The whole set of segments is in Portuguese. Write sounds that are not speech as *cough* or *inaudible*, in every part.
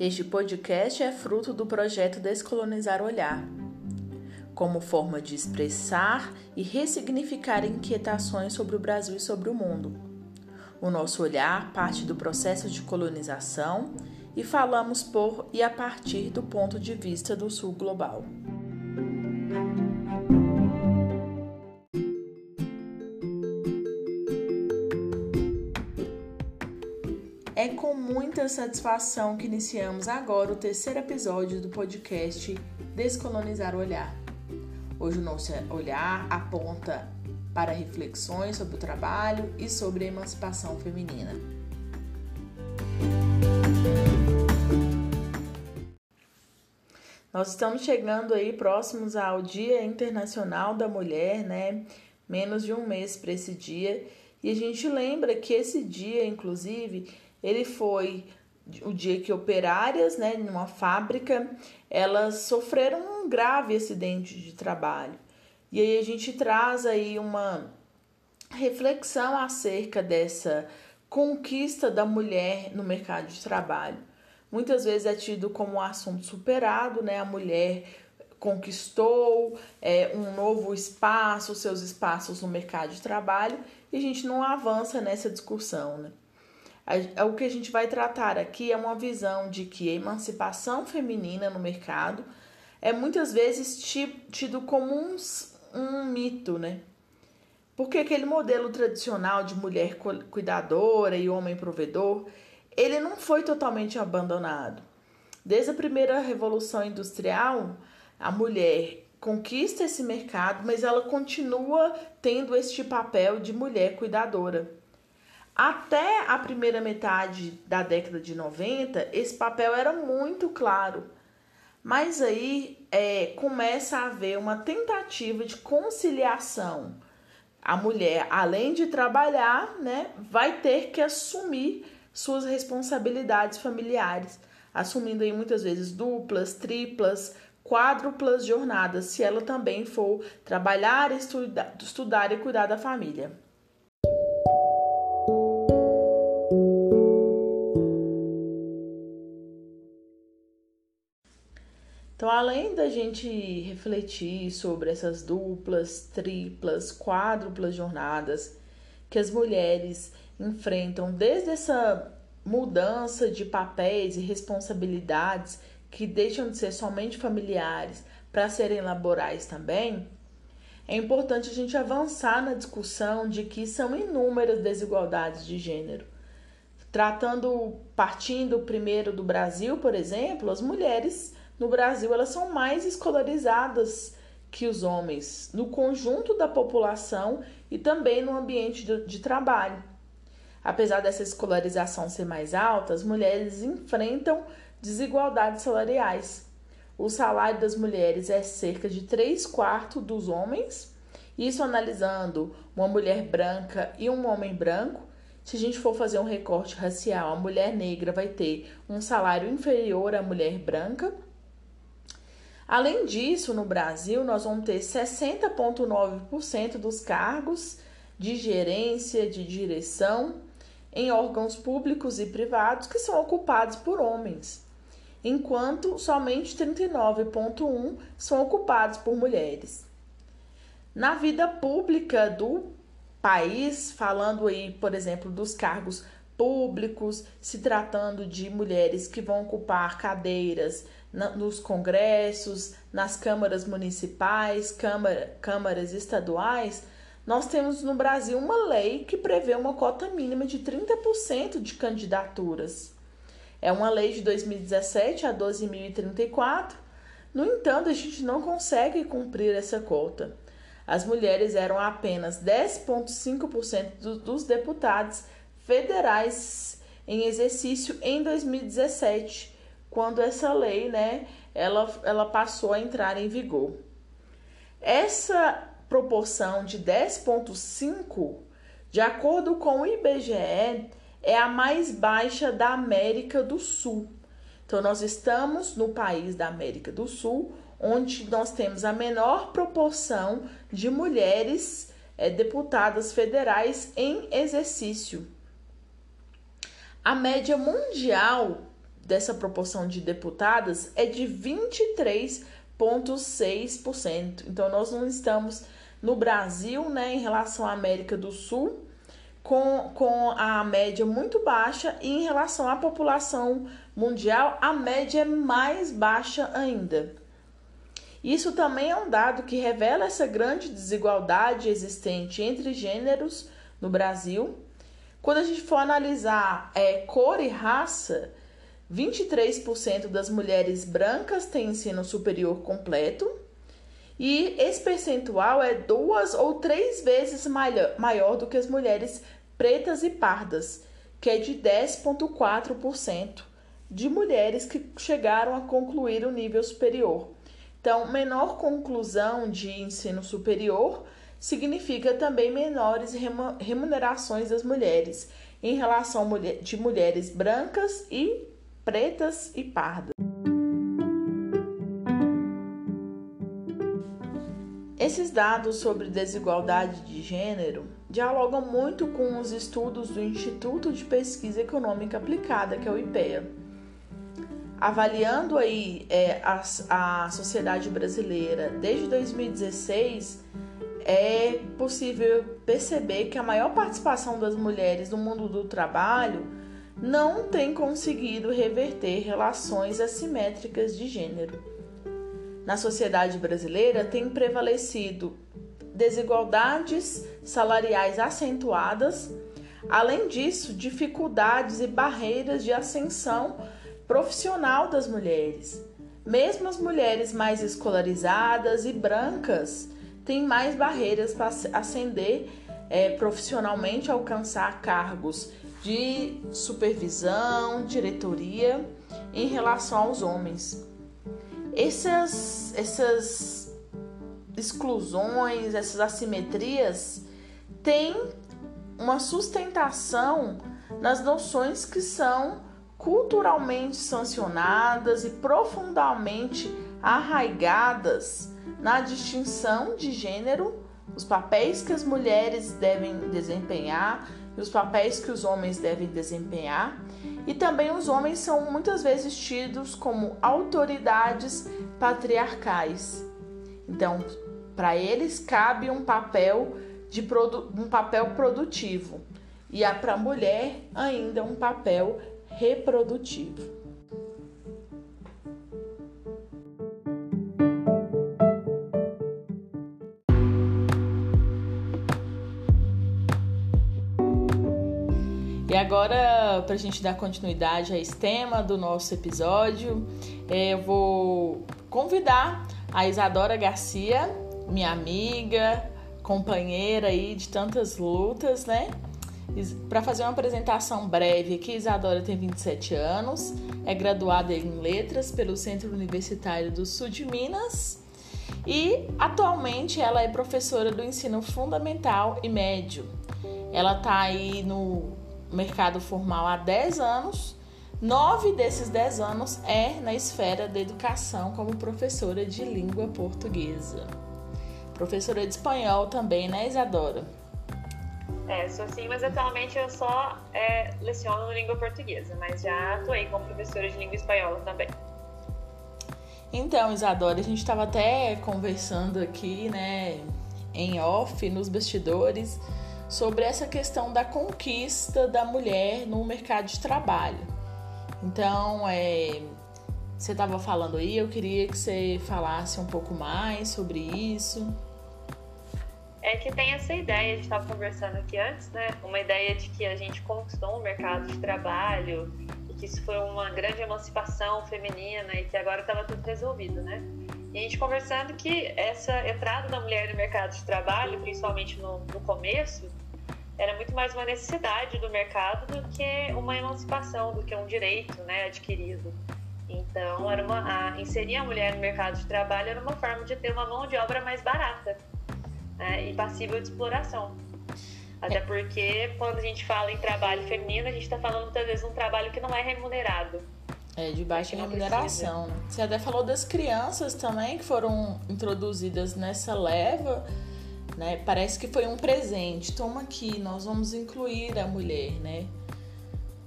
Este podcast é fruto do projeto Descolonizar Olhar, como forma de expressar e ressignificar inquietações sobre o Brasil e sobre o mundo. O nosso olhar parte do processo de colonização e falamos por e a partir do ponto de vista do Sul global. Muita satisfação que iniciamos agora o terceiro episódio do podcast Descolonizar o Olhar. Hoje o nosso olhar aponta para reflexões sobre o trabalho e sobre a emancipação feminina. Nós estamos chegando aí próximos ao Dia Internacional da Mulher, né? Menos de um mês para esse dia. E a gente lembra que esse dia, inclusive, ele foi o dia que operárias, né, numa fábrica, elas sofreram um grave acidente de trabalho. E aí a gente traz aí uma reflexão acerca dessa conquista da mulher no mercado de trabalho. Muitas vezes é tido como um assunto superado, né? A mulher conquistou é, um novo espaço, seus espaços no mercado de trabalho, e a gente não avança nessa discussão, né? O que a gente vai tratar aqui é uma visão de que a emancipação feminina no mercado é muitas vezes tido como um, um mito, né? Porque aquele modelo tradicional de mulher cuidadora e homem provedor, ele não foi totalmente abandonado. Desde a primeira revolução industrial, a mulher conquista esse mercado, mas ela continua tendo este papel de mulher cuidadora. Até a primeira metade da década de 90, esse papel era muito claro. Mas aí é, começa a haver uma tentativa de conciliação. A mulher, além de trabalhar, né, vai ter que assumir suas responsabilidades familiares, assumindo aí muitas vezes duplas, triplas, quádruplas jornadas, se ela também for trabalhar, estudar, estudar e cuidar da família. Então, além da gente refletir sobre essas duplas, triplas, quádruplas jornadas que as mulheres enfrentam desde essa mudança de papéis e responsabilidades que deixam de ser somente familiares para serem laborais também, é importante a gente avançar na discussão de que são inúmeras desigualdades de gênero. Tratando, partindo primeiro do Brasil, por exemplo, as mulheres no Brasil elas são mais escolarizadas que os homens no conjunto da população e também no ambiente de, de trabalho. Apesar dessa escolarização ser mais alta, as mulheres enfrentam desigualdades salariais. O salário das mulheres é cerca de 3 quartos dos homens, isso analisando uma mulher branca e um homem branco. Se a gente for fazer um recorte racial, a mulher negra vai ter um salário inferior à mulher branca Além disso, no Brasil, nós vamos ter 60,9% dos cargos de gerência, de direção em órgãos públicos e privados que são ocupados por homens, enquanto somente 39,1% são ocupados por mulheres. Na vida pública do país, falando aí, por exemplo, dos cargos públicos, se tratando de mulheres que vão ocupar cadeiras nos congressos, nas câmaras municipais, câmara, câmaras estaduais, nós temos no Brasil uma lei que prevê uma cota mínima de 30% de candidaturas. É uma lei de 2017 a 12.034. No entanto, a gente não consegue cumprir essa cota. As mulheres eram apenas 10,5% dos deputados federais em exercício em 2017 quando essa lei, né, ela, ela passou a entrar em vigor. Essa proporção de 10,5, de acordo com o IBGE, é a mais baixa da América do Sul. Então, nós estamos no país da América do Sul, onde nós temos a menor proporção de mulheres é, deputadas federais em exercício. A média mundial dessa proporção de deputadas é de 23,6%. Então, nós não estamos no Brasil, né, em relação à América do Sul, com, com a média muito baixa, e em relação à população mundial, a média é mais baixa ainda. Isso também é um dado que revela essa grande desigualdade existente entre gêneros no Brasil. Quando a gente for analisar é, cor e raça, 23% das mulheres brancas têm ensino superior completo, e esse percentual é duas ou três vezes maior do que as mulheres pretas e pardas, que é de 10,4% de mulheres que chegaram a concluir o nível superior. Então, menor conclusão de ensino superior significa também menores remunerações das mulheres em relação de mulheres brancas e pretas e pardas. Esses dados sobre desigualdade de gênero dialogam muito com os estudos do Instituto de Pesquisa Econômica Aplicada, que é o IPEA. Avaliando aí é, a, a sociedade brasileira desde 2016, é possível perceber que a maior participação das mulheres no mundo do trabalho não tem conseguido reverter relações assimétricas de gênero na sociedade brasileira tem prevalecido desigualdades salariais acentuadas, além disso, dificuldades e barreiras de ascensão profissional das mulheres. Mesmo as mulheres mais escolarizadas e brancas têm mais barreiras para ascender é, profissionalmente, alcançar cargos de supervisão, diretoria em relação aos homens. Essas, essas exclusões, essas assimetrias têm uma sustentação nas noções que são culturalmente sancionadas e profundamente arraigadas na distinção de gênero, os papéis que as mulheres devem desempenhar e os papéis que os homens devem desempenhar e também os homens são muitas vezes tidos como autoridades patriarcais. Então, para eles cabe um papel de um papel produtivo e para a mulher ainda um papel reprodutivo. Agora, para a gente dar continuidade a esse tema do nosso episódio, é, eu vou convidar a Isadora Garcia, minha amiga, companheira aí de tantas lutas, né? Para fazer uma apresentação breve aqui, Isadora tem 27 anos, é graduada em Letras pelo Centro Universitário do Sul de Minas e atualmente ela é professora do ensino fundamental e médio. Ela está aí no mercado formal há 10 anos. Nove desses 10 anos é na esfera da educação como professora de língua portuguesa. Professora de espanhol também, né, Isadora? É, sou sim, mas atualmente eu só é, leciono língua portuguesa, mas já atuei como professora de língua espanhola também. Então, Isadora, a gente estava até conversando aqui, né, em off, nos bastidores, sobre essa questão da conquista da mulher no mercado de trabalho. Então, é, você estava falando aí, eu queria que você falasse um pouco mais sobre isso. É que tem essa ideia, a gente estava conversando aqui antes, né? Uma ideia de que a gente conquistou um mercado de trabalho e que isso foi uma grande emancipação feminina e que agora estava tudo resolvido, né? E a gente conversando que essa entrada da mulher no mercado de trabalho, principalmente no, no começo, era muito mais uma necessidade do mercado do que uma emancipação, do que um direito né, adquirido. Então, era uma, a, inserir a mulher no mercado de trabalho era uma forma de ter uma mão de obra mais barata né, e passível de exploração. Até é. porque, quando a gente fala em trabalho feminino, a gente está falando muitas vezes um trabalho que não é remunerado. É, de baixa remuneração. Né? Você até falou das crianças também que foram introduzidas nessa leva, né? Parece que foi um presente. Toma aqui, nós vamos incluir a mulher, né?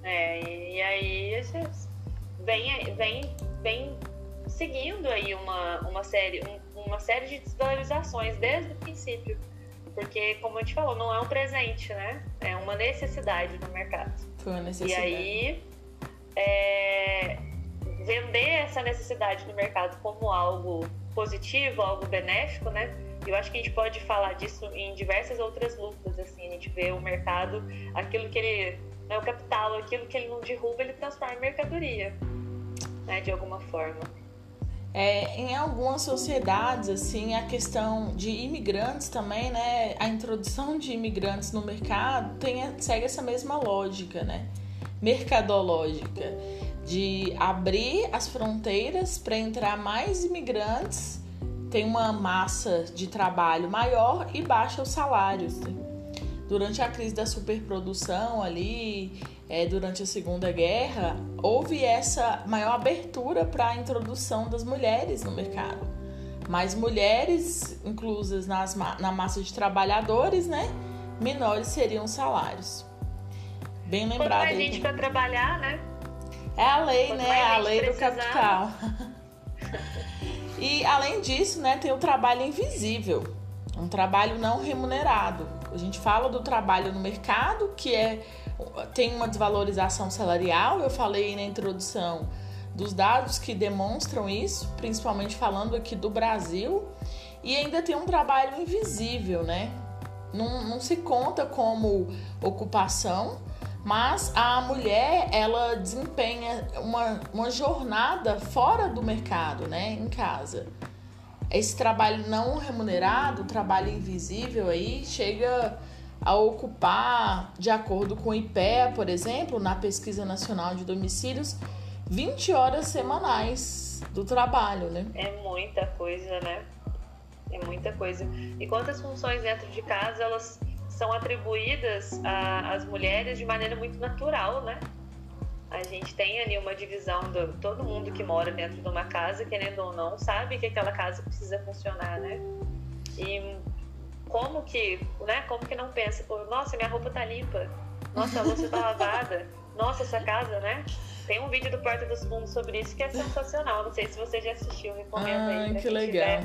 É, e aí vem, vem, vem seguindo aí uma, uma, série, um, uma série de desvalorizações desde o princípio. Porque, como eu te falou, não é um presente, né? É uma necessidade no mercado. Foi uma necessidade. E aí, é, vender essa necessidade no mercado como algo positivo, algo benéfico, né? Eu acho que a gente pode falar disso em diversas outras lutas, assim, a gente vê o mercado, aquilo que ele, né, o capital, aquilo que ele não derruba, ele transforma em mercadoria, né, de alguma forma. É, em algumas sociedades, assim, a questão de imigrantes também, né, a introdução de imigrantes no mercado tem, segue essa mesma lógica, né, mercadológica, de abrir as fronteiras para entrar mais imigrantes tem uma massa de trabalho maior e baixa os salários. Durante a crise da superprodução ali, é, durante a Segunda Guerra, houve essa maior abertura para a introdução das mulheres no mercado. Mais mulheres inclusas nas, na massa de trabalhadores, né? Menores seriam os salários. Bem lembrado. Quanto mais gente para trabalhar, né? É a lei, Quanto né? A lei precisar. do capital. *laughs* E além disso, né, tem o trabalho invisível, um trabalho não remunerado. A gente fala do trabalho no mercado, que é tem uma desvalorização salarial, eu falei na introdução dos dados que demonstram isso, principalmente falando aqui do Brasil, e ainda tem um trabalho invisível, né? Não, não se conta como ocupação, mas a mulher ela desempenha uma, uma jornada fora do mercado, né, em casa. Esse trabalho não remunerado, trabalho invisível aí, chega a ocupar, de acordo com o IPEA, por exemplo, na Pesquisa Nacional de Domicílios, 20 horas semanais do trabalho, né? É muita coisa, né? É muita coisa. E quantas funções dentro de casa elas são atribuídas às mulheres de maneira muito natural, né? A gente tem ali uma divisão do todo mundo que mora dentro de uma casa, querendo ou não, sabe que aquela casa precisa funcionar, né? E como que, né? Como que não pensa, pô, nossa, minha roupa tá limpa, nossa, a louça tá *laughs* lavada, nossa, essa casa, né? Tem um vídeo do Porta dos Fundos sobre isso que é sensacional. Não sei se você já assistiu, recomendo ah, aí. Que legal.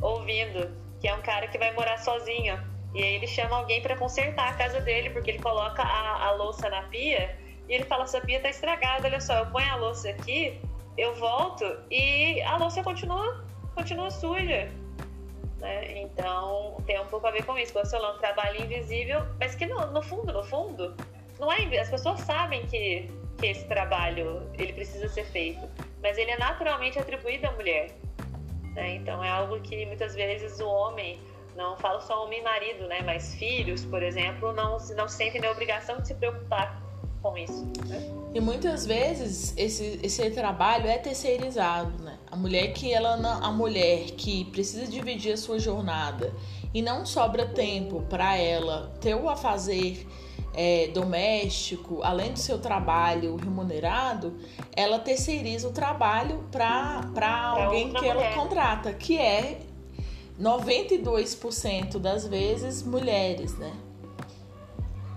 Ouvindo, que é um cara que vai morar sozinho e aí ele chama alguém para consertar a casa dele, porque ele coloca a, a louça na pia e ele fala: essa pia tá estragada, olha só, eu ponho a louça aqui, eu volto e a louça continua, continua suja. Né? Então tem um pouco a ver com isso. Você falou um trabalho invisível, mas que no, no fundo, no fundo, não é as pessoas sabem que, que esse trabalho ele precisa ser feito, mas ele é naturalmente atribuído à mulher. Né? Então é algo que muitas vezes o homem não falo só homem e marido, né? Mas filhos, por exemplo, não, não sentem a obrigação de se preocupar com isso. Né? E muitas vezes esse, esse trabalho é terceirizado, né? A mulher que ela não, a mulher que precisa dividir a sua jornada e não sobra tempo para ela ter o a fazer é, doméstico, além do seu trabalho remunerado, ela terceiriza o trabalho para alguém que ela contrata, que é 92% das vezes mulheres, né?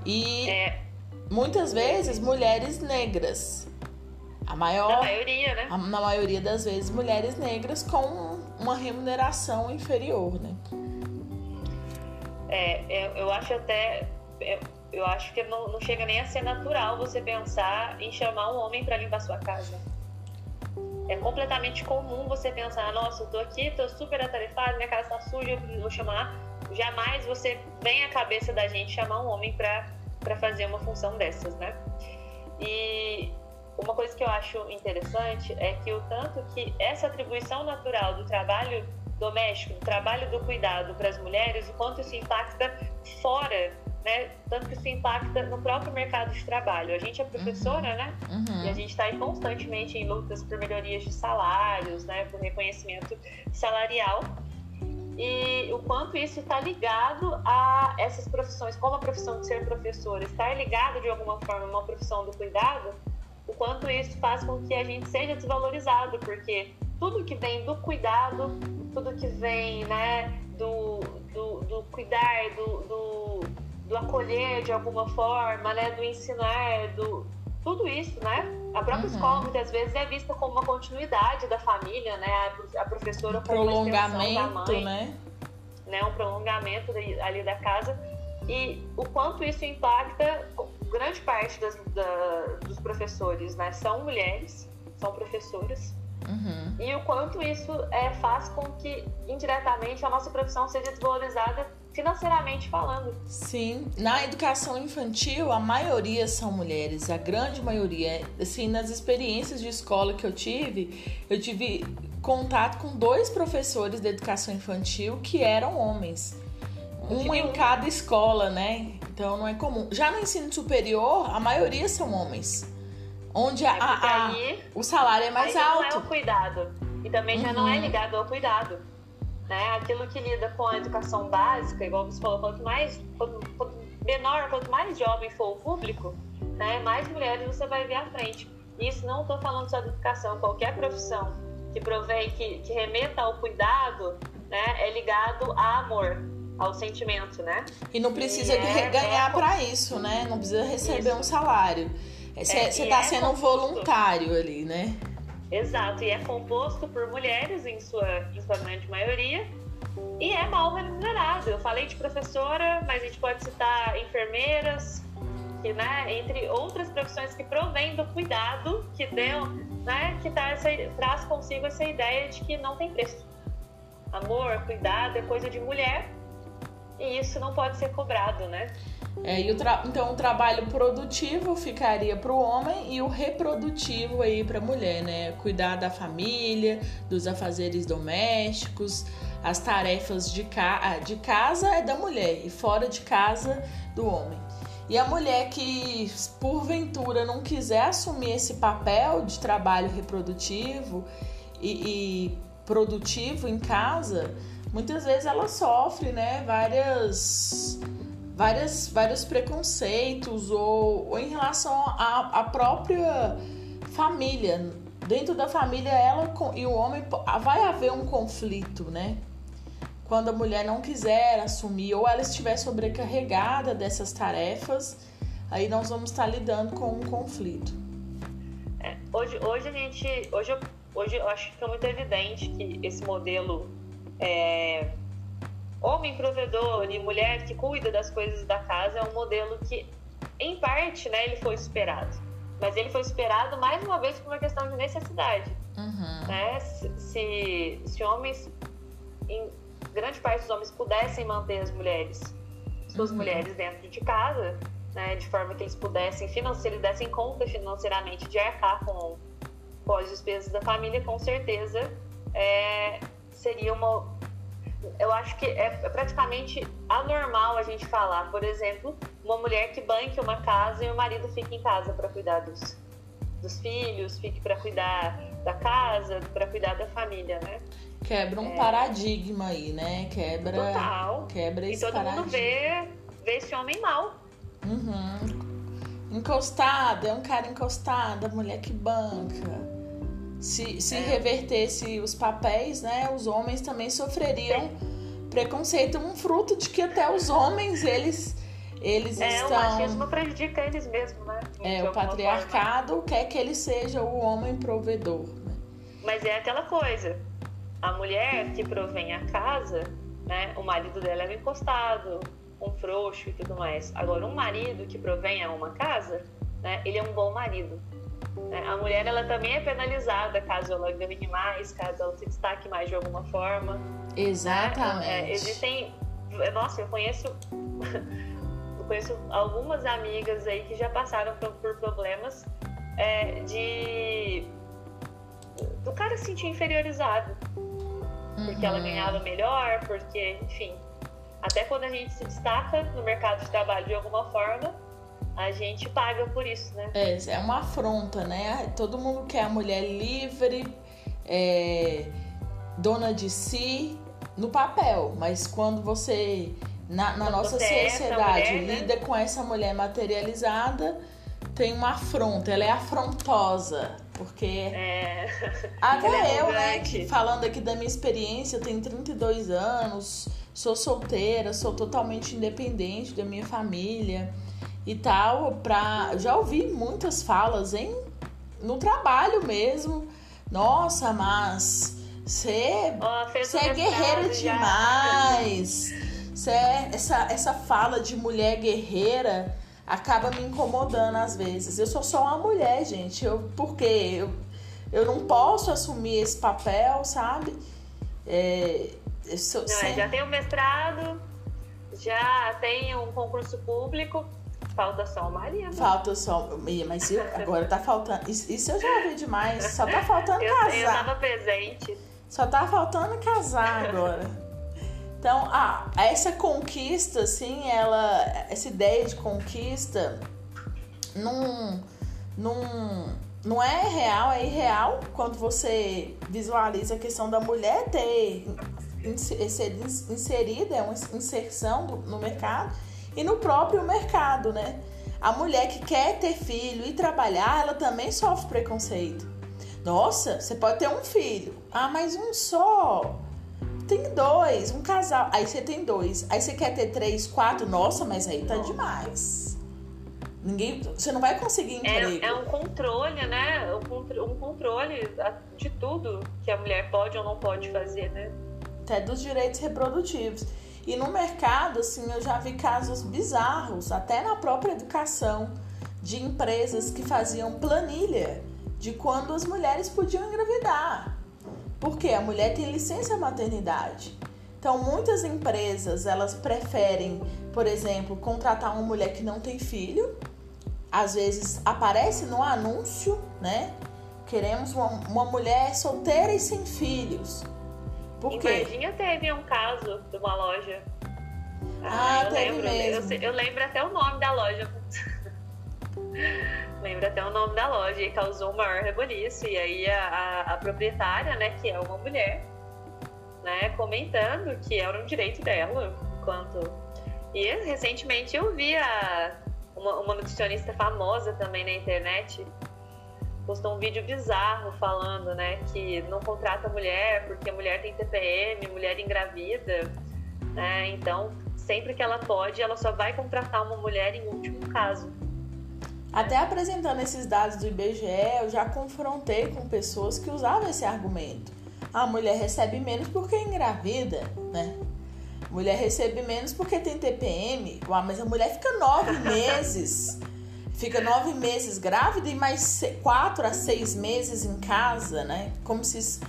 E é. muitas vezes mulheres negras. A maior, na maioria, né? A, na maioria das vezes mulheres negras com uma remuneração inferior, né? É, eu, eu acho até eu, eu acho que não, não chega nem a ser natural você pensar em chamar um homem para limpar sua casa. É completamente comum você pensar, nossa, eu tô aqui, tô super atarefado, minha casa tá suja, eu vou chamar. Jamais você vem à cabeça da gente chamar um homem para fazer uma função dessas, né? E uma coisa que eu acho interessante é que o tanto que essa atribuição natural do trabalho doméstico, do trabalho do cuidado para as mulheres, o quanto isso impacta fora né? Tanto que isso impacta no próprio mercado de trabalho. A gente é professora, uhum. né? Uhum. E a gente está constantemente em lutas por melhorias de salários, né? Por reconhecimento salarial. E o quanto isso está ligado a essas profissões, como a profissão de ser professor está ligado de alguma forma a uma profissão do cuidado, o quanto isso faz com que a gente seja desvalorizado, porque tudo que vem do cuidado, tudo que vem né, do, do, do cuidar, do, do do acolher de alguma forma, né, do ensinar, do, tudo isso, né? A própria uhum. escola muitas vezes é vista como uma continuidade da família, né? A professora como prolongamento, da mãe, né? né? Um prolongamento ali da casa e o quanto isso impacta grande parte das, da, dos professores, né? São mulheres, são professoras. Uhum. E o quanto isso é, faz com que indiretamente a nossa profissão seja desvalorizada financeiramente falando. Sim, na educação infantil a maioria são mulheres, a grande maioria. Assim, nas experiências de escola que eu tive, eu tive contato com dois professores de educação infantil que eram homens. Um em cada escola, né? Então não é comum. Já no ensino superior, a maioria são homens. Onde a, é a, a o salário é mais alto. Não é o cuidado. E também já não é uhum. ligado ao cuidado. Né? Aquilo que lida com a educação básica, igual você falou, quanto mais quanto, quanto menor, quanto mais jovem for o público, né, mais mulheres você vai ver à frente. Isso não estou falando só de educação, qualquer profissão que provém, que, que remeta ao cuidado, né, é ligado a amor, ao sentimento, né? E não precisa e é, ganhar é, para isso, né? Não precisa receber isso. um salário. Você é, está é sendo composto. voluntário ali, né? Exato, e é composto por mulheres em sua, em sua grande maioria e é mal remunerado. Eu falei de professora, mas a gente pode citar enfermeiras, que, né, entre outras profissões que provêm do cuidado que deu, né, que tá essa, traz consigo essa ideia de que não tem preço. Amor, cuidado é coisa de mulher e isso não pode ser cobrado, né? É, e o então o trabalho produtivo ficaria para o homem e o reprodutivo aí para a mulher, né? Cuidar da família, dos afazeres domésticos, as tarefas de, ca ah, de casa é da mulher e fora de casa do homem. E a mulher que porventura não quiser assumir esse papel de trabalho reprodutivo e, e produtivo em casa, muitas vezes ela sofre, né, várias, várias, vários preconceitos ou, ou em relação à, própria família. Dentro da família, ela e o homem vai haver um conflito, né? Quando a mulher não quiser assumir ou ela estiver sobrecarregada dessas tarefas, aí nós vamos estar lidando com um conflito. É, hoje, hoje a gente, hoje hoje eu acho que fica muito evidente que esse modelo é, homem provedor e mulher que cuida das coisas da casa é um modelo que, em parte, né, ele foi superado. Mas ele foi superado mais uma vez por uma questão de necessidade. Uhum. Né? Se, se homens, em grande parte dos homens, pudessem manter as mulheres, suas uhum. mulheres dentro de casa, né, de forma que eles pudessem, financeiramente, dessem conta financeiramente de arcar com, com as despesas da família, com certeza é, seria uma. Eu acho que é praticamente anormal a gente falar, por exemplo, uma mulher que banque uma casa e o marido fique em casa para cuidar dos, dos filhos, fique para cuidar da casa, para cuidar da família, né? Quebra um é... paradigma aí, né? Quebra. Total. Quebra esse E todo paradigma. mundo vê, vê esse homem mal. Uhum. Encostado, é um cara encostado, a mulher que banca. Se, se é. revertesse os papéis, né, os homens também sofreriam preconceito, um fruto de que até os homens eles eles é, estão. O machismo prejudica eles mesmos, né? É, o patriarcado forma. quer que ele seja o homem provedor. Né? Mas é aquela coisa: a mulher que provém a casa, né? O marido dela é um encostado, um frouxo e tudo mais. Agora, um marido que provém a uma casa, né? Ele é um bom marido. Né? A mulher ela também é penalizada caso ela ganhe mais, caso ela se destaque mais de alguma forma. Exatamente. Né? É, existem. Nossa, eu conheço. *laughs* eu conheço algumas amigas aí que já passaram por, por problemas é, de. do cara se sentir inferiorizado. Porque ela uhum. ganhava melhor, porque, enfim. Até quando a gente se destaca no mercado de trabalho de alguma forma, a gente paga por isso, né? É, é uma afronta, né? Todo mundo quer a mulher livre, é, dona de si, no papel, mas quando você, na, na nossa é sociedade, mulher, né? lida com essa mulher materializada, tem uma afronta, ela é afrontosa. Porque é... *laughs* até é eu, né, falando aqui da minha experiência, eu tenho 32 anos, sou solteira, sou totalmente independente da minha família. E tal, pra. Já ouvi muitas falas em no trabalho mesmo. Nossa, mas você oh, é guerreira demais. Cê essa, essa fala de mulher guerreira acaba me incomodando às vezes. Eu sou só uma mulher, gente. Eu, por quê? Eu, eu não posso assumir esse papel, sabe? É, sou, não, sem... Já tenho mestrado, já tenho um concurso público. Falta só o marido. Falta só. Mas eu, *laughs* agora tá faltando. Isso eu já ouvi demais. Só tá faltando eu, casar. Eu tava presente. Só tá faltando casar agora. Então, ah, essa conquista, assim, ela. Essa ideia de conquista não, não, não é real, é irreal quando você visualiza a questão da mulher ter ser inserida, é uma inserção no mercado e no próprio mercado, né? A mulher que quer ter filho e trabalhar, ela também sofre preconceito. Nossa, você pode ter um filho. Ah, mas um só. Tem dois, um casal. Aí você tem dois. Aí você quer ter três, quatro. Nossa, mas aí tá demais. Ninguém, você não vai conseguir é, emprego. É, é um controle, né? Um controle de tudo que a mulher pode ou não pode fazer, né? Até dos direitos reprodutivos. E no mercado, assim, eu já vi casos bizarros, até na própria educação, de empresas que faziam planilha de quando as mulheres podiam engravidar. Porque a mulher tem licença maternidade. Então, muitas empresas, elas preferem, por exemplo, contratar uma mulher que não tem filho. Às vezes aparece no anúncio, né? Queremos uma, uma mulher solteira e sem filhos. Por quê? Em Varginha teve um caso de uma loja. Ah, ah eu teve lembro, mesmo. Eu, eu, lembro até o nome da loja. *laughs* lembro até o nome da loja e causou o maior reboliço. E aí a, a, a, proprietária, né, que é uma mulher, né, comentando que era um direito dela, enquanto... E recentemente eu vi a, uma, uma nutricionista famosa também na internet postou um vídeo bizarro falando, né, que não contrata mulher porque a mulher tem TPM, mulher engravida, né? Então, sempre que ela pode, ela só vai contratar uma mulher em último caso. Até apresentando esses dados do IBGE, eu já confrontei com pessoas que usavam esse argumento. A mulher recebe menos porque é engravida, né? Mulher recebe menos porque tem TPM. Uau, mas a mulher fica nove *laughs* meses fica nove meses grávida e mais quatro a seis meses em casa, né? Como se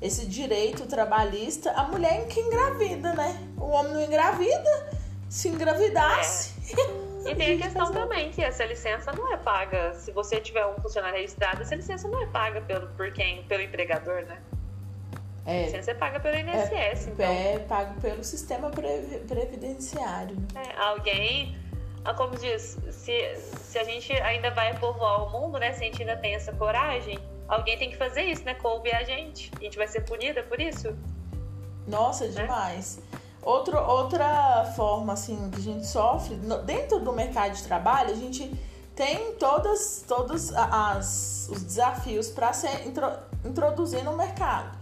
esse direito trabalhista, a mulher que engravida, né? O homem não engravida, se engravidasse. É. *laughs* E tem a questão também que essa licença não é paga. Se você tiver um funcionário registrado, essa licença não é paga pelo, por quem? Pelo empregador, né? É, a licença é paga pelo INSS, é, então. É pago pelo sistema previdenciário. Né? É, alguém como diz, se, se a gente ainda vai povoar o mundo, né? Se a gente ainda tem essa coragem, alguém tem que fazer isso, né? Coube a gente. A gente vai ser punida por isso. Nossa, né? demais. É? Outro, outra forma, assim, que a gente sofre, dentro do mercado de trabalho, a gente tem todas, todos as, os desafios para se intro, introduzir no mercado.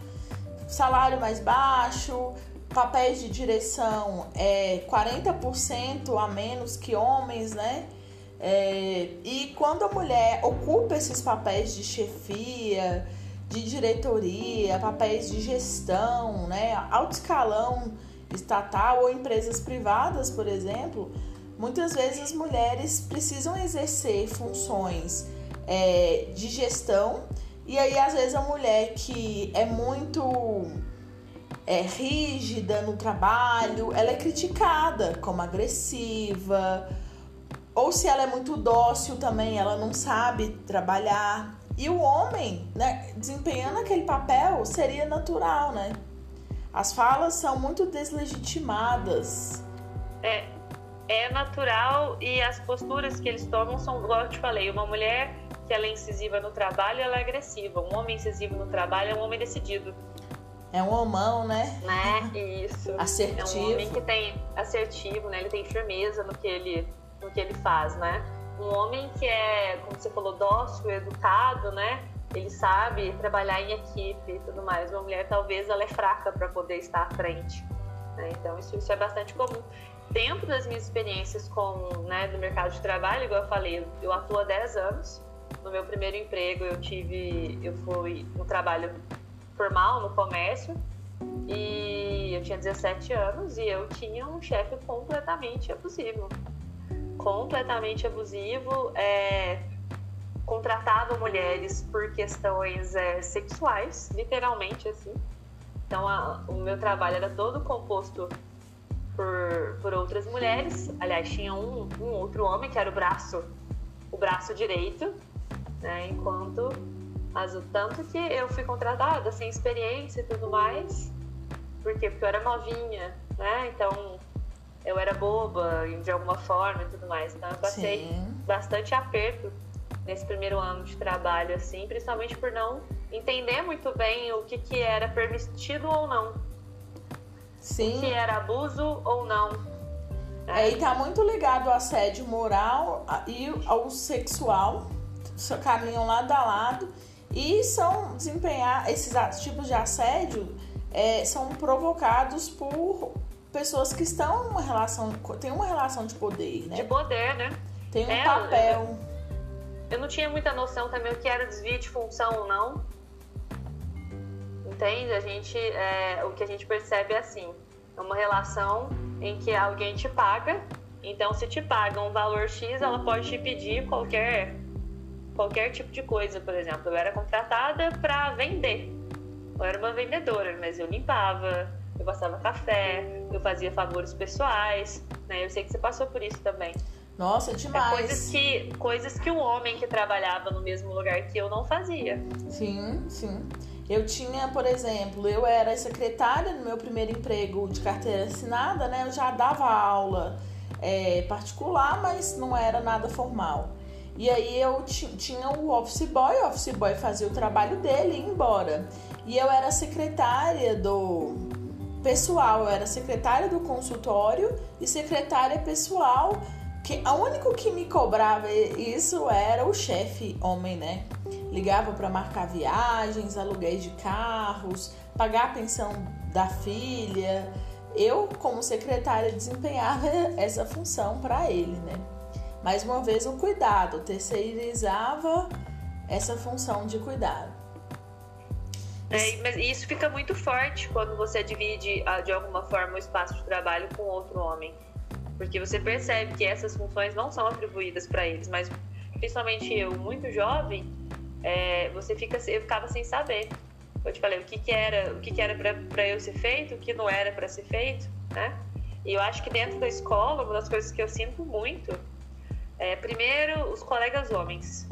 Salário mais baixo, papéis de direção é 40% a menos que homens, né? É, e quando a mulher ocupa esses papéis de chefia, de diretoria, papéis de gestão, né, alto escalão estatal ou empresas privadas, por exemplo, muitas vezes as mulheres precisam exercer funções é, de gestão e aí às vezes a mulher que é muito é rígida no trabalho, ela é criticada como agressiva, ou se ela é muito dócil também, ela não sabe trabalhar. E o homem, né, desempenhando aquele papel, seria natural, né? As falas são muito deslegitimadas. É, é natural e as posturas que eles tomam são, igual eu te falei, uma mulher que ela é incisiva no trabalho, ela é agressiva. Um homem incisivo no trabalho é um homem decidido. É um homão, né? Né? Isso. Assertivo. *laughs* É um homem que tem assertivo, né? Ele tem firmeza no que ele, no que ele faz, né? Um homem que é, como você falou, dócil, educado, né? Ele sabe trabalhar em equipe e tudo mais. Uma mulher, talvez, ela é fraca para poder estar à frente. Né? Então, isso, isso é bastante comum. dentro das minhas experiências com, né, no mercado de trabalho, igual eu falei, eu atuo há 10 anos. No meu primeiro emprego eu tive, eu fui no trabalho formal, no comércio, e eu tinha 17 anos e eu tinha um chefe completamente abusivo. Completamente abusivo, é, contratava mulheres por questões é, sexuais, literalmente assim. Então a, o meu trabalho era todo composto por, por outras mulheres. Aliás, tinha um, um outro homem que era o braço, o braço direito, né? Enquanto as, tanto que eu fui contratada sem experiência e tudo mais. Por quê? Porque eu era novinha, né? Então eu era boba de alguma forma e tudo mais. Então eu passei Sim. bastante aperto nesse primeiro ano de trabalho, assim, principalmente por não entender muito bem o que, que era permitido ou não. Sim. O que era abuso ou não. É, e tá muito ligado ao assédio moral e ao sexual, caminham lado a lado e são desempenhar esses tipos de assédio é, são provocados por pessoas que estão numa relação, tem uma relação de poder, né? De poder, né? Tem um é, papel. Eu não tinha muita noção também o que era desvio de função ou não. Entende? A gente, é, o que a gente percebe é assim: é uma relação em que alguém te paga. Então, se te paga um valor X, ela pode te pedir qualquer qualquer tipo de coisa. Por exemplo, eu era contratada para vender. Eu era uma vendedora, mas eu limpava, eu passava café, eu fazia favores pessoais. Né? Eu sei que você passou por isso também. Nossa, demais. É coisas que, coisas que o homem que trabalhava no mesmo lugar que eu não fazia. Sim, sim. Eu tinha, por exemplo, eu era secretária no meu primeiro emprego de carteira assinada, né? Eu já dava aula é, particular, mas não era nada formal. E aí eu tinha o office boy, o office boy fazia o trabalho dele e ia embora. E eu era secretária do pessoal, eu era secretária do consultório e secretária pessoal que a único que me cobrava isso era o chefe homem, né? Ligava para marcar viagens, aluguéis de carros, pagar a pensão da filha. Eu, como secretária, desempenhava essa função para ele, né? Mais uma vez, o cuidado, terceirizava essa função de cuidado. É, mas isso fica muito forte quando você divide ah, de alguma forma o espaço de trabalho com outro homem porque você percebe que essas funções não são atribuídas para eles, mas principalmente eu, muito jovem, é, você fica, eu ficava sem saber. Eu te falei o que, que era, o que, que era para eu ser feito, o que não era para ser feito, né? E eu acho que dentro da escola, uma das coisas que eu sinto muito é, primeiro, os colegas homens.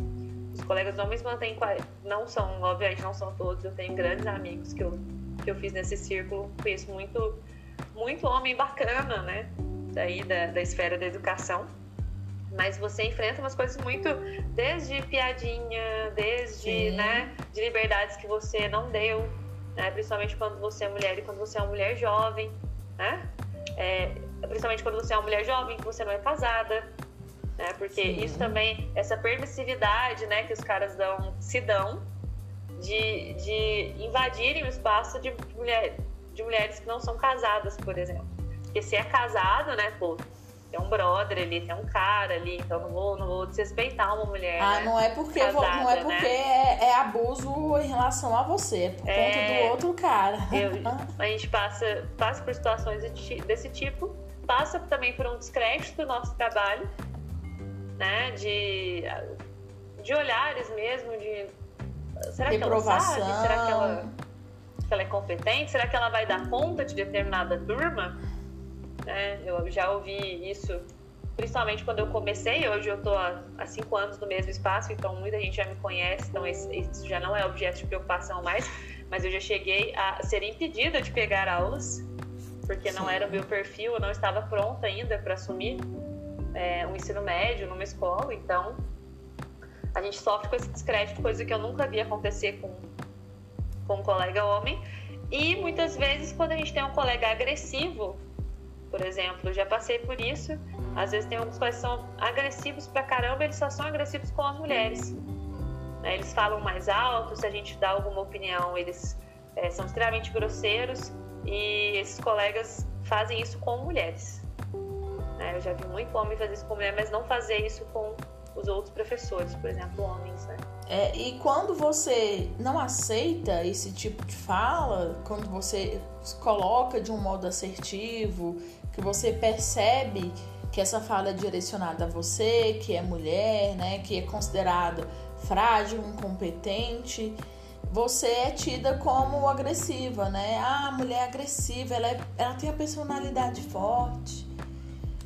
Os colegas homens mantêm, não são, obviamente, não são todos. Eu tenho grandes amigos que eu, que eu fiz nesse círculo, conheço muito, muito homem bacana, né? daí da, da esfera da educação, mas você enfrenta umas coisas muito desde piadinha, desde Sim. né, de liberdades que você não deu, né, principalmente quando você é mulher e quando você é uma mulher jovem, né? É, principalmente quando você é uma mulher jovem que você não é casada, né? Porque Sim. isso também, essa permissividade, né, que os caras dão, se dão de, de invadirem o espaço de, mulher, de mulheres que não são casadas, por exemplo. Porque se é casado, né, pô, tem um brother ali, tem um cara ali, então não vou, não vou desrespeitar uma mulher. Ah, né? não é porque, Casada, não é, porque né? é, é, abuso em relação a você, é por é, conta do outro cara. Eu, *laughs* a gente passa, passa por situações desse tipo, passa também por um descrédito do nosso trabalho, né? De, de olhares mesmo, de. Será que ela sabe? Será que ela, que ela é competente? Será que ela vai dar conta de determinada turma? Né? Eu já ouvi isso, principalmente quando eu comecei. Hoje eu estou há, há cinco anos no mesmo espaço, então muita gente já me conhece, então isso já não é objeto de preocupação mais. Mas eu já cheguei a ser impedida de pegar aulas, porque Sim. não era o meu perfil, eu não estava pronta ainda para assumir é, um ensino médio numa escola, então a gente sofre com esse descrédito, coisa que eu nunca vi acontecer com, com um colega homem. E muitas vezes, quando a gente tem um colega agressivo, por exemplo. Já passei por isso. Às vezes tem alguns colegas que são agressivos pra caramba, eles só são agressivos com as mulheres. Né? Eles falam mais alto, se a gente dá alguma opinião, eles é, são extremamente grosseiros e esses colegas fazem isso com mulheres. Né? Eu já vi muito homem fazer isso com mulher, mas não fazer isso com os outros professores, por exemplo, homens, né? É, e quando você não aceita esse tipo de fala, quando você coloca de um modo assertivo, que você percebe que essa fala é direcionada a você, que é mulher, né, que é considerada frágil, incompetente, você é tida como agressiva, né? Ah, a mulher agressiva, ela, é, ela tem a personalidade forte.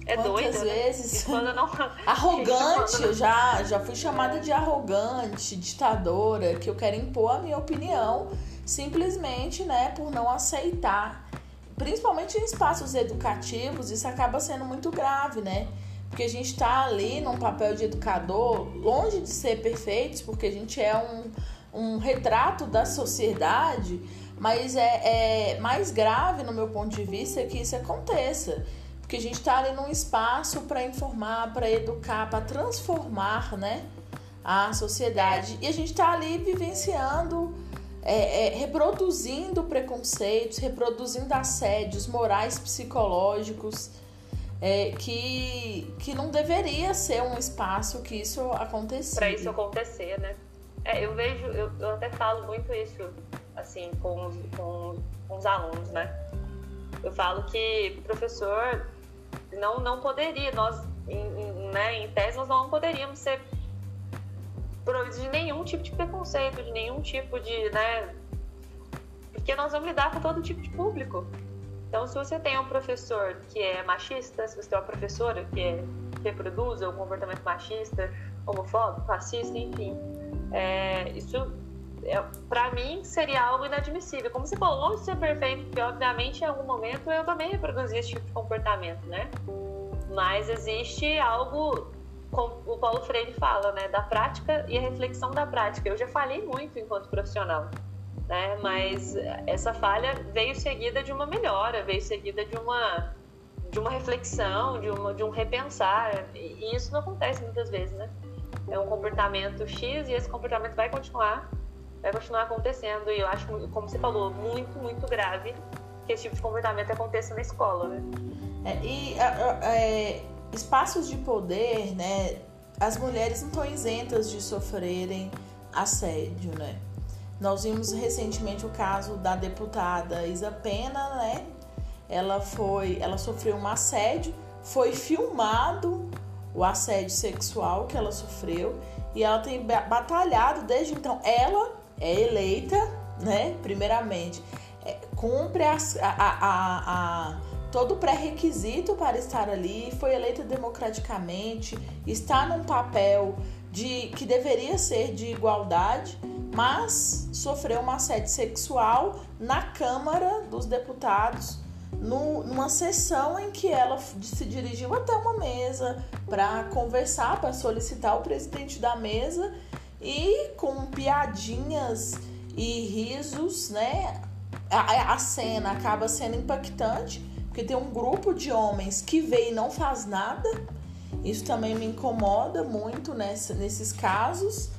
É Quantas doida, né? vezes? Não... *laughs* *laughs* arrogante, eu já, já fui chamada de arrogante, ditadora, que eu quero impor a minha opinião simplesmente, né, por não aceitar. Principalmente em espaços educativos, isso acaba sendo muito grave, né? Porque a gente está ali num papel de educador, longe de ser perfeitos, porque a gente é um, um retrato da sociedade, mas é, é mais grave, no meu ponto de vista, que isso aconteça. Porque a gente está ali num espaço para informar, para educar, para transformar né, a sociedade. E a gente está ali vivenciando, é, é, reproduzindo preconceitos, reproduzindo assédios morais, psicológicos, é, que, que não deveria ser um espaço que isso acontecesse. Para isso acontecer, né? É, eu vejo, eu, eu até falo muito isso, assim, com os, com, com os alunos, né? Eu falo que professor não, não poderia, nós, em, em, né, em tese, nós não poderíamos ser proibidos de nenhum tipo de preconceito, de nenhum tipo de, né, porque nós vamos lidar com todo tipo de público. Então, se você tem um professor que é machista, se você tem uma professora que, é, reproduz um comportamento machista, homofóbico, racista, enfim, é, isso para mim seria algo inadmissível. Como você falou, longe de ser perfeito, porque obviamente em algum momento eu também reproduzi esse tipo de comportamento, né? Mas existe algo, como o Paulo Freire fala, né, da prática e a reflexão da prática. Eu já falei muito enquanto profissional, né? Mas essa falha veio seguida de uma melhora, veio seguida de uma de uma reflexão, de, uma, de um repensar, e isso não acontece muitas vezes, né? É um comportamento X e esse comportamento vai continuar vai continuar acontecendo. E eu acho, como você falou, muito, muito grave que esse tipo de comportamento aconteça na escola, né? É, e é, espaços de poder, né? As mulheres não estão isentas de sofrerem assédio, né? Nós vimos recentemente o caso da deputada Isa Pena, né? Ela foi, ela sofreu um assédio, foi filmado o assédio sexual que ela sofreu e ela tem batalhado desde então. Ela é eleita, né? Primeiramente, é, cumpre a, a, a, todo o pré-requisito para estar ali, foi eleita democraticamente, está num papel de que deveria ser de igualdade, mas sofreu um assédio sexual na Câmara dos Deputados, numa sessão em que ela se dirigiu até uma mesa para conversar, para solicitar o presidente da mesa e com piadinhas e risos, né? A, cena acaba sendo impactante, porque tem um grupo de homens que vê e não faz nada. Isso também me incomoda muito nessa, nesses casos.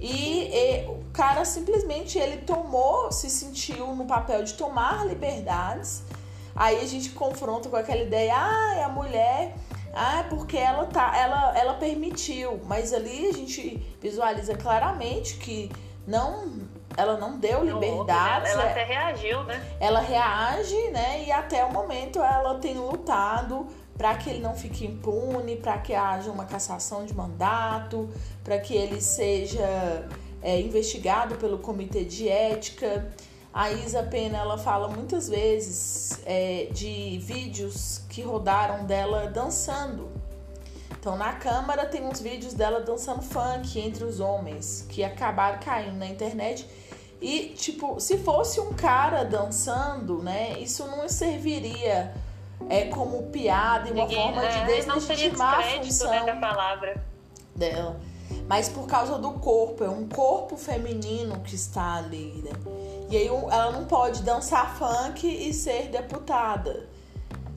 E, e, o cara simplesmente ele tomou, se sentiu no papel de tomar liberdades. Aí a gente confronta com aquela ideia, ah, a mulher ah, é porque ela tá, ela, ela permitiu, mas ali a gente visualiza claramente que não, ela não deu liberdade. Ela, ela até reagiu, né? Ela reage, né? E até o momento ela tem lutado para que ele não fique impune, para que haja uma cassação de mandato, para que ele seja é, investigado pelo comitê de ética. A Isa Pena ela fala muitas vezes é, de vídeos que rodaram dela dançando. Então na câmara tem uns vídeos dela dançando funk entre os homens que acabaram caindo na internet. E tipo, se fosse um cara dançando, né, isso não serviria é, como piada e uma Ninguém, forma de é, deslegitimar a função né, da palavra dela. Mas por causa do corpo, é um corpo feminino que está ali, né? E aí ela não pode dançar funk e ser deputada.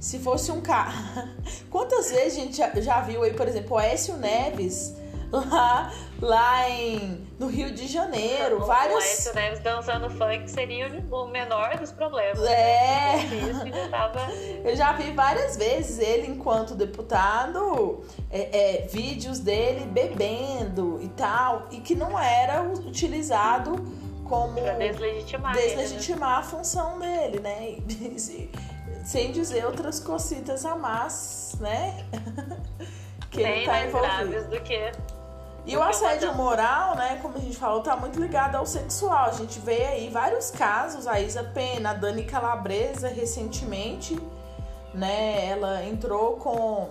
Se fosse um cara. *laughs* Quantas vezes a gente já, já viu aí, por exemplo, o Écio Neves lá, lá em, no Rio de Janeiro. O várias. Isso, né? Eles dançando funk seria o menor dos problemas. É. Né? Isso, já tava... *laughs* Eu já vi várias vezes ele, enquanto deputado, é, é, vídeos dele bebendo e tal, e que não era utilizado como. Pra deslegitimar, deslegitimar ele, né? a função dele, né? Sem dizer outras cositas a mais, né? *laughs* que Bem ele tá envolvido. do que e o assédio moral, né, como a gente falou, tá muito ligado ao sexual. A gente vê aí vários casos, a Isa Pena, a Dani Calabresa, recentemente, né, ela entrou com,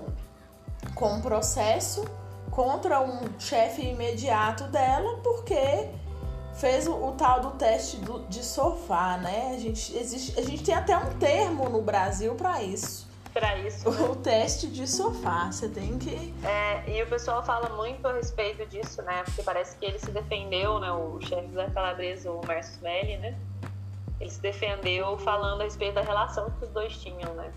com um processo contra um chefe imediato dela, porque fez o, o tal do teste do, de sofá, né? A gente, existe, a gente tem até um termo no Brasil para isso. Para isso. Né? O teste de sofá, você tem que. É, e o pessoal fala muito a respeito disso, né? Porque parece que ele se defendeu, né? O chefe da Calabresa, o Márcio Smelly, né? Ele se defendeu falando a respeito da relação que os dois tinham, né?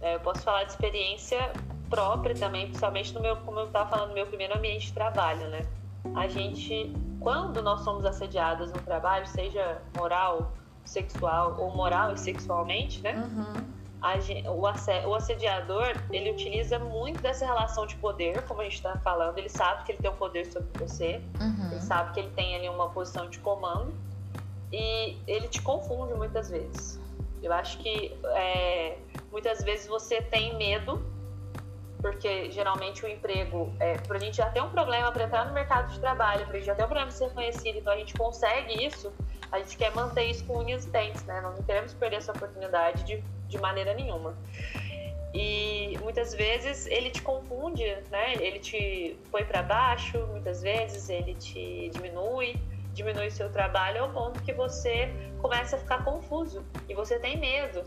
É, eu posso falar de experiência própria também, principalmente no meu, como eu estava falando, no meu primeiro ambiente de trabalho, né? A gente quando nós somos assediadas no trabalho, seja moral, sexual ou moral e sexualmente, né? Uhum. Gente, o, assediador ele utiliza muito dessa relação de poder, como a gente está falando. Ele sabe que ele tem um poder sobre você, uhum. ele sabe que ele tem ali uma posição de comando e ele te confunde muitas vezes. Eu acho que é, muitas vezes você tem medo porque geralmente o emprego, é, para a gente já ter um problema para entrar no mercado de trabalho, para a gente já ter um problema de ser conhecido, então a gente consegue isso, a gente quer manter isso com unhas e dentes, né? Não queremos perder essa oportunidade de, de maneira nenhuma. E muitas vezes ele te confunde, né? Ele te põe para baixo, muitas vezes ele te diminui, diminui seu trabalho ao ponto que você começa a ficar confuso e você tem medo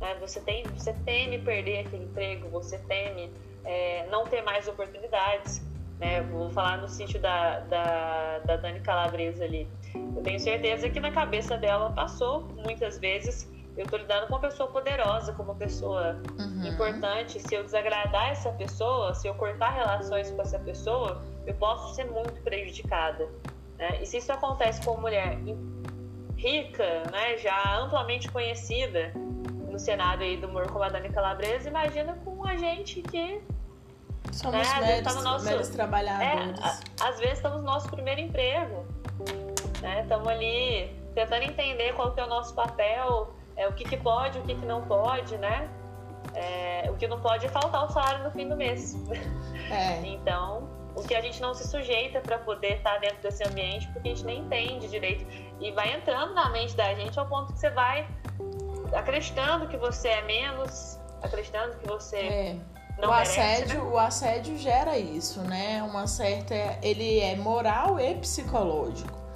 né? Você, tem, você teme perder aquele emprego, você teme é, não ter mais oportunidades. Né? Vou falar no sítio da, da, da Dani Calabresa ali. Eu tenho certeza que na cabeça dela passou muitas vezes. Eu estou lidando com uma pessoa poderosa, com uma pessoa uhum. importante. Se eu desagradar essa pessoa, se eu cortar relações com essa pessoa, eu posso ser muito prejudicada. Né? E se isso acontece com uma mulher rica, né, já amplamente conhecida, no cenário aí do humor como a Dani Calabresa, imagina com a gente que. Somos né, meros, tá nosso, trabalhadores. É, às vezes estamos no nosso primeiro emprego. Né? Estamos ali tentando entender qual que é o nosso papel, é, o que, que pode, o que, que não pode, né? É, o que não pode é faltar o salário no fim do mês. É. *laughs* então, o que a gente não se sujeita para poder estar dentro desse ambiente, porque a gente nem entende direito. E vai entrando na mente da gente ao ponto que você vai acreditando que você é menos, acreditando que você é. não o merece, assédio, né? o assédio gera isso, né? Uma certa, ele é moral e psicológico.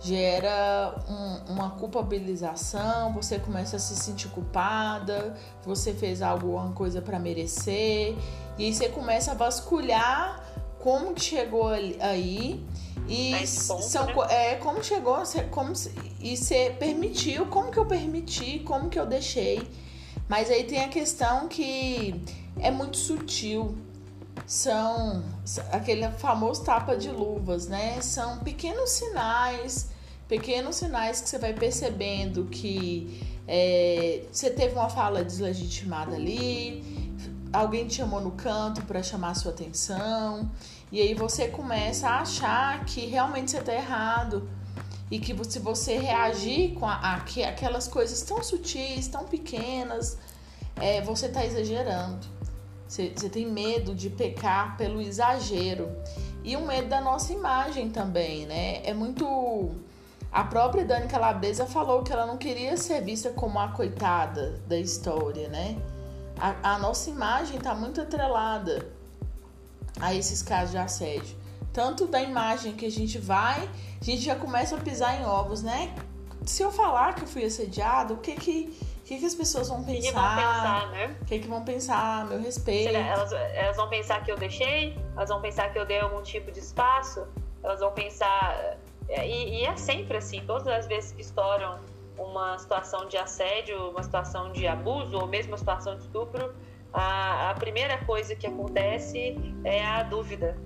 Gera um, uma culpabilização, você começa a se sentir culpada, você fez alguma coisa para merecer, e aí você começa a vasculhar como que chegou aí e ponto, são, né? é, como chegou, como, e você permitiu, como que eu permiti, como que eu deixei. Mas aí tem a questão que é muito sutil. São aquele famoso tapa de luvas, né? São pequenos sinais, pequenos sinais que você vai percebendo que é, você teve uma fala deslegitimada ali, alguém te chamou no canto para chamar sua atenção. E aí você começa a achar que realmente você está errado. E que se você reagir com a, a, que aquelas coisas tão sutis, tão pequenas, é, você está exagerando. Você, você tem medo de pecar pelo exagero. E o medo da nossa imagem também, né? É muito. A própria Dani Calabresa falou que ela não queria ser vista como a coitada da história, né? A, a nossa imagem está muito atrelada a esses casos de assédio. Tanto da imagem que a gente vai, a gente já começa a pisar em ovos, né? Se eu falar que eu fui assediado, o que que, o que, que as pessoas vão pensar? O que, vão pensar, né? O que, que vão pensar a meu respeito? Elas, elas vão pensar que eu deixei? Elas vão pensar que eu dei algum tipo de espaço? Elas vão pensar. E, e é sempre assim, todas as vezes que estouram uma situação de assédio, uma situação de abuso ou mesmo uma situação de estupro, a, a primeira coisa que acontece é a dúvida.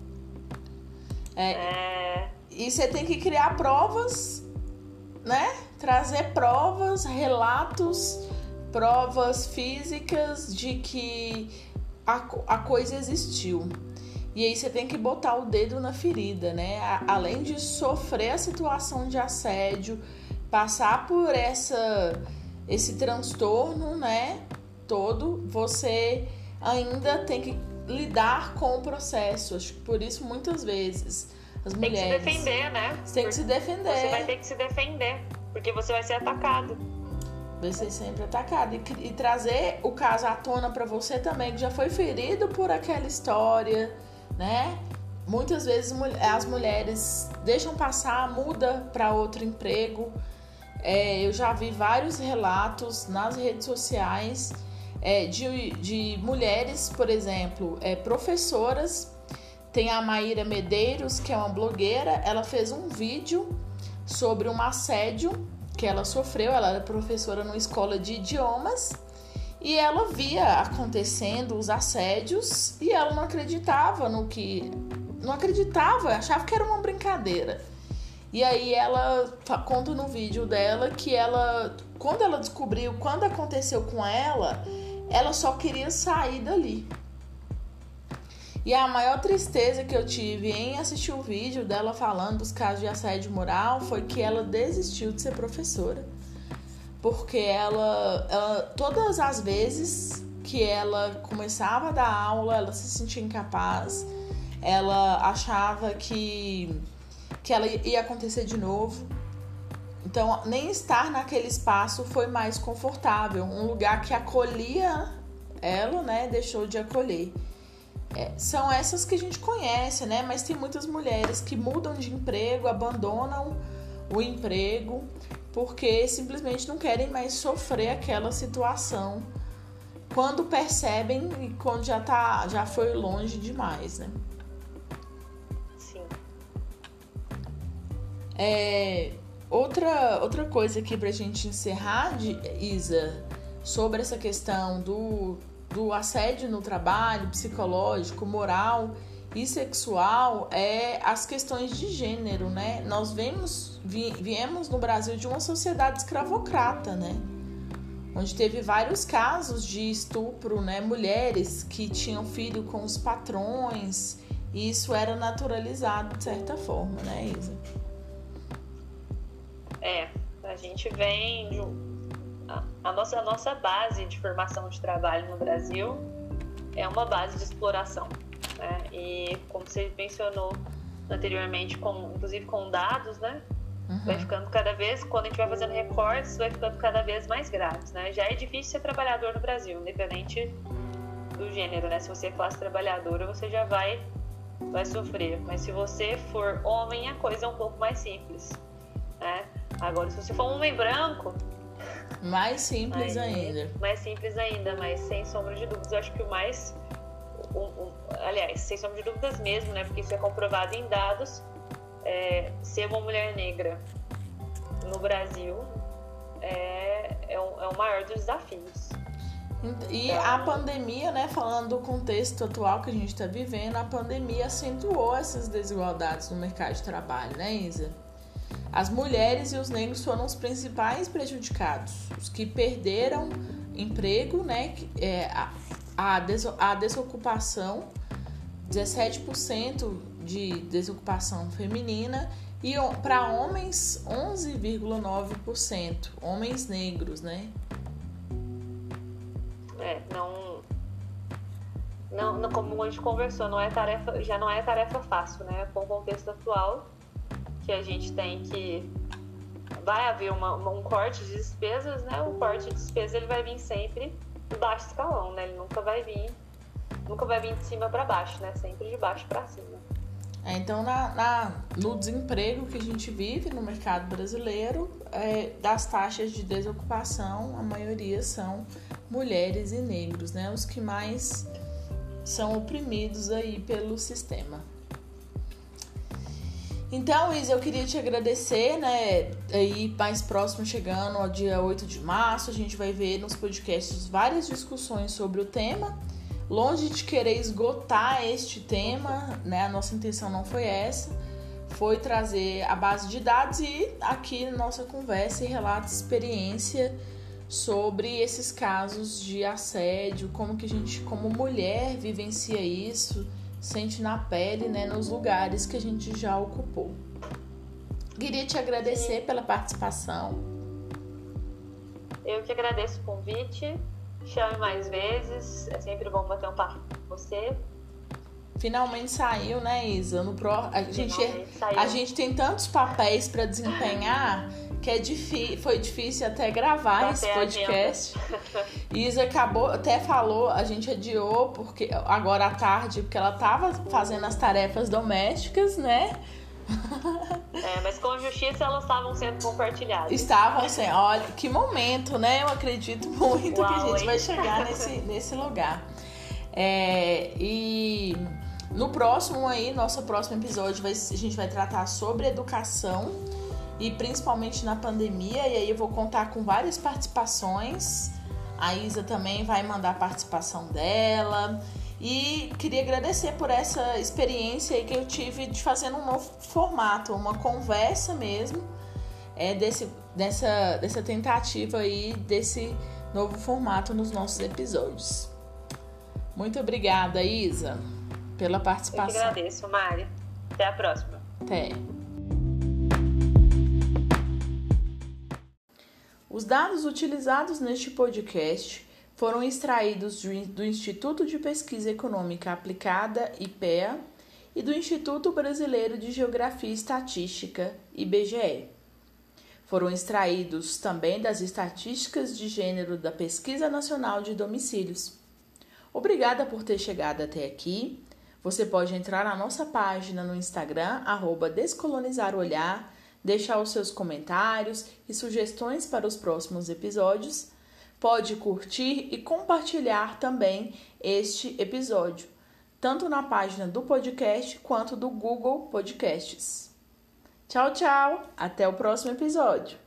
É, é... E você tem que criar provas, né? Trazer provas, relatos, provas físicas de que a, a coisa existiu. E aí você tem que botar o dedo na ferida, né? Além de sofrer a situação de assédio, passar por essa esse transtorno, né? Todo, você ainda tem que lidar com o processo. Acho que por isso muitas vezes as tem mulheres tem que se defender, né? Tem que se defender. Você vai ter que se defender, porque você vai ser atacado. Vai ser sempre atacado e, e trazer o caso à tona para você também que já foi ferido por aquela história né? Muitas vezes as mulheres deixam passar, muda para outro emprego. É, eu já vi vários relatos nas redes sociais é, de, de mulheres, por exemplo, é, professoras. Tem a Maíra Medeiros, que é uma blogueira, ela fez um vídeo sobre um assédio que ela sofreu. Ela era professora numa escola de idiomas e ela via acontecendo os assédios e ela não acreditava no que. Não acreditava, achava que era uma brincadeira. E aí ela conta no vídeo dela que ela, quando ela descobriu quando aconteceu com ela, ela só queria sair dali. E a maior tristeza que eu tive em assistir o vídeo dela falando dos casos de assédio moral foi que ela desistiu de ser professora porque ela, ela todas as vezes que ela começava a dar aula, ela se sentia incapaz, ela achava que, que ela ia acontecer de novo. Então, nem estar naquele espaço foi mais confortável. Um lugar que acolhia ela, né, deixou de acolher. É, são essas que a gente conhece, né? Mas tem muitas mulheres que mudam de emprego, abandonam o emprego porque simplesmente não querem mais sofrer aquela situação quando percebem e quando já tá já foi longe demais, né? Sim. É, outra outra coisa aqui pra gente encerrar, de, Isa, sobre essa questão do, do assédio no trabalho, psicológico, moral e sexual é as questões de gênero, né? Nós vemos, viemos no Brasil de uma sociedade escravocrata, né? Onde teve vários casos de estupro, né? Mulheres que tinham filho com os patrões, e isso era naturalizado de certa forma, né, Isa? É, a gente vem de a, a nossa, a nossa base de formação de trabalho no Brasil é uma base de exploração né? E como você mencionou anteriormente, com, inclusive com dados, né? Uhum. Vai ficando cada vez, quando a gente vai fazendo recortes, vai ficando cada vez mais graves, né? Já é difícil ser trabalhador no Brasil, independente do gênero, né? Se você é classe trabalhadora, você já vai vai sofrer. Mas se você for homem, a coisa é um pouco mais simples, né? Agora, se você for um homem branco, mais simples mais, ainda. Mais simples ainda, mas sem sombra de dúvidas, eu acho que o mais um, um, aliás, sem sombra de dúvidas mesmo, né? Porque isso é comprovado em dados. É, ser uma mulher negra no Brasil é, é, um, é o maior dos desafios. E então, a pandemia, né, falando do contexto atual que a gente está vivendo, a pandemia acentuou essas desigualdades no mercado de trabalho, né, Isa? As mulheres e os negros foram os principais prejudicados, os que perderam emprego, né, é, a, des a desocupação, 17% de desocupação feminina e para homens 11,9%, homens negros, né? É, não, não, não, como a gente conversou, não é tarefa, já não é tarefa fácil, né? Com o contexto atual, que a gente tem que vai haver uma, um corte de despesas, né? O corte de despesa ele vai vir sempre do baixo escalão, né? Ele nunca vai vir, nunca vai vir de cima para baixo, né? Sempre de baixo para cima. É, então, na, na, no desemprego que a gente vive no mercado brasileiro, é, das taxas de desocupação, a maioria são mulheres e negros, né? Os que mais são oprimidos aí pelo sistema. Então, Isa, eu queria te agradecer, né? Aí, mais próximo, chegando ao dia 8 de março, a gente vai ver nos podcasts várias discussões sobre o tema. Longe de querer esgotar este tema, né? A nossa intenção não foi essa, foi trazer a base de dados e aqui nossa conversa e relata experiência sobre esses casos de assédio, como que a gente, como mulher, vivencia isso, sente na pele, né, nos lugares que a gente já ocupou. Queria te agradecer pela participação. Eu que agradeço o convite. Chame mais vezes. É sempre bom bater um papo com você. Finalmente saiu, né, Isa? No pro... a, gente, a gente tem tantos papéis para desempenhar que é difí... foi difícil até gravar esse podcast. Isa acabou, até falou, a gente adiou porque agora à tarde, porque ela tava fazendo as tarefas domésticas, né? É, mas com justiça elas estavam sendo compartilhadas. Estavam sendo. Olha, que momento, né? Eu acredito muito Uau, que a gente hein? vai chegar nesse, nesse lugar. É, e no próximo aí, nosso próximo episódio, vai, a gente vai tratar sobre educação e principalmente na pandemia. E aí eu vou contar com várias participações. A Isa também vai mandar a participação dela. E queria agradecer por essa experiência aí que eu tive de fazer um novo formato, uma conversa mesmo, é, desse, dessa, dessa tentativa aí, desse novo formato nos nossos episódios. Muito obrigada, Isa, pela participação. Eu que agradeço, Mari. Até a próxima. Até. Os dados utilizados neste podcast foram extraídos do Instituto de Pesquisa Econômica Aplicada, IPEA, e do Instituto Brasileiro de Geografia e Estatística, IBGE. Foram extraídos também das estatísticas de gênero da Pesquisa Nacional de Domicílios. Obrigada por ter chegado até aqui. Você pode entrar na nossa página no Instagram, arroba deixar os seus comentários e sugestões para os próximos episódios pode curtir e compartilhar também este episódio, tanto na página do podcast quanto do Google Podcasts. Tchau, tchau! Até o próximo episódio!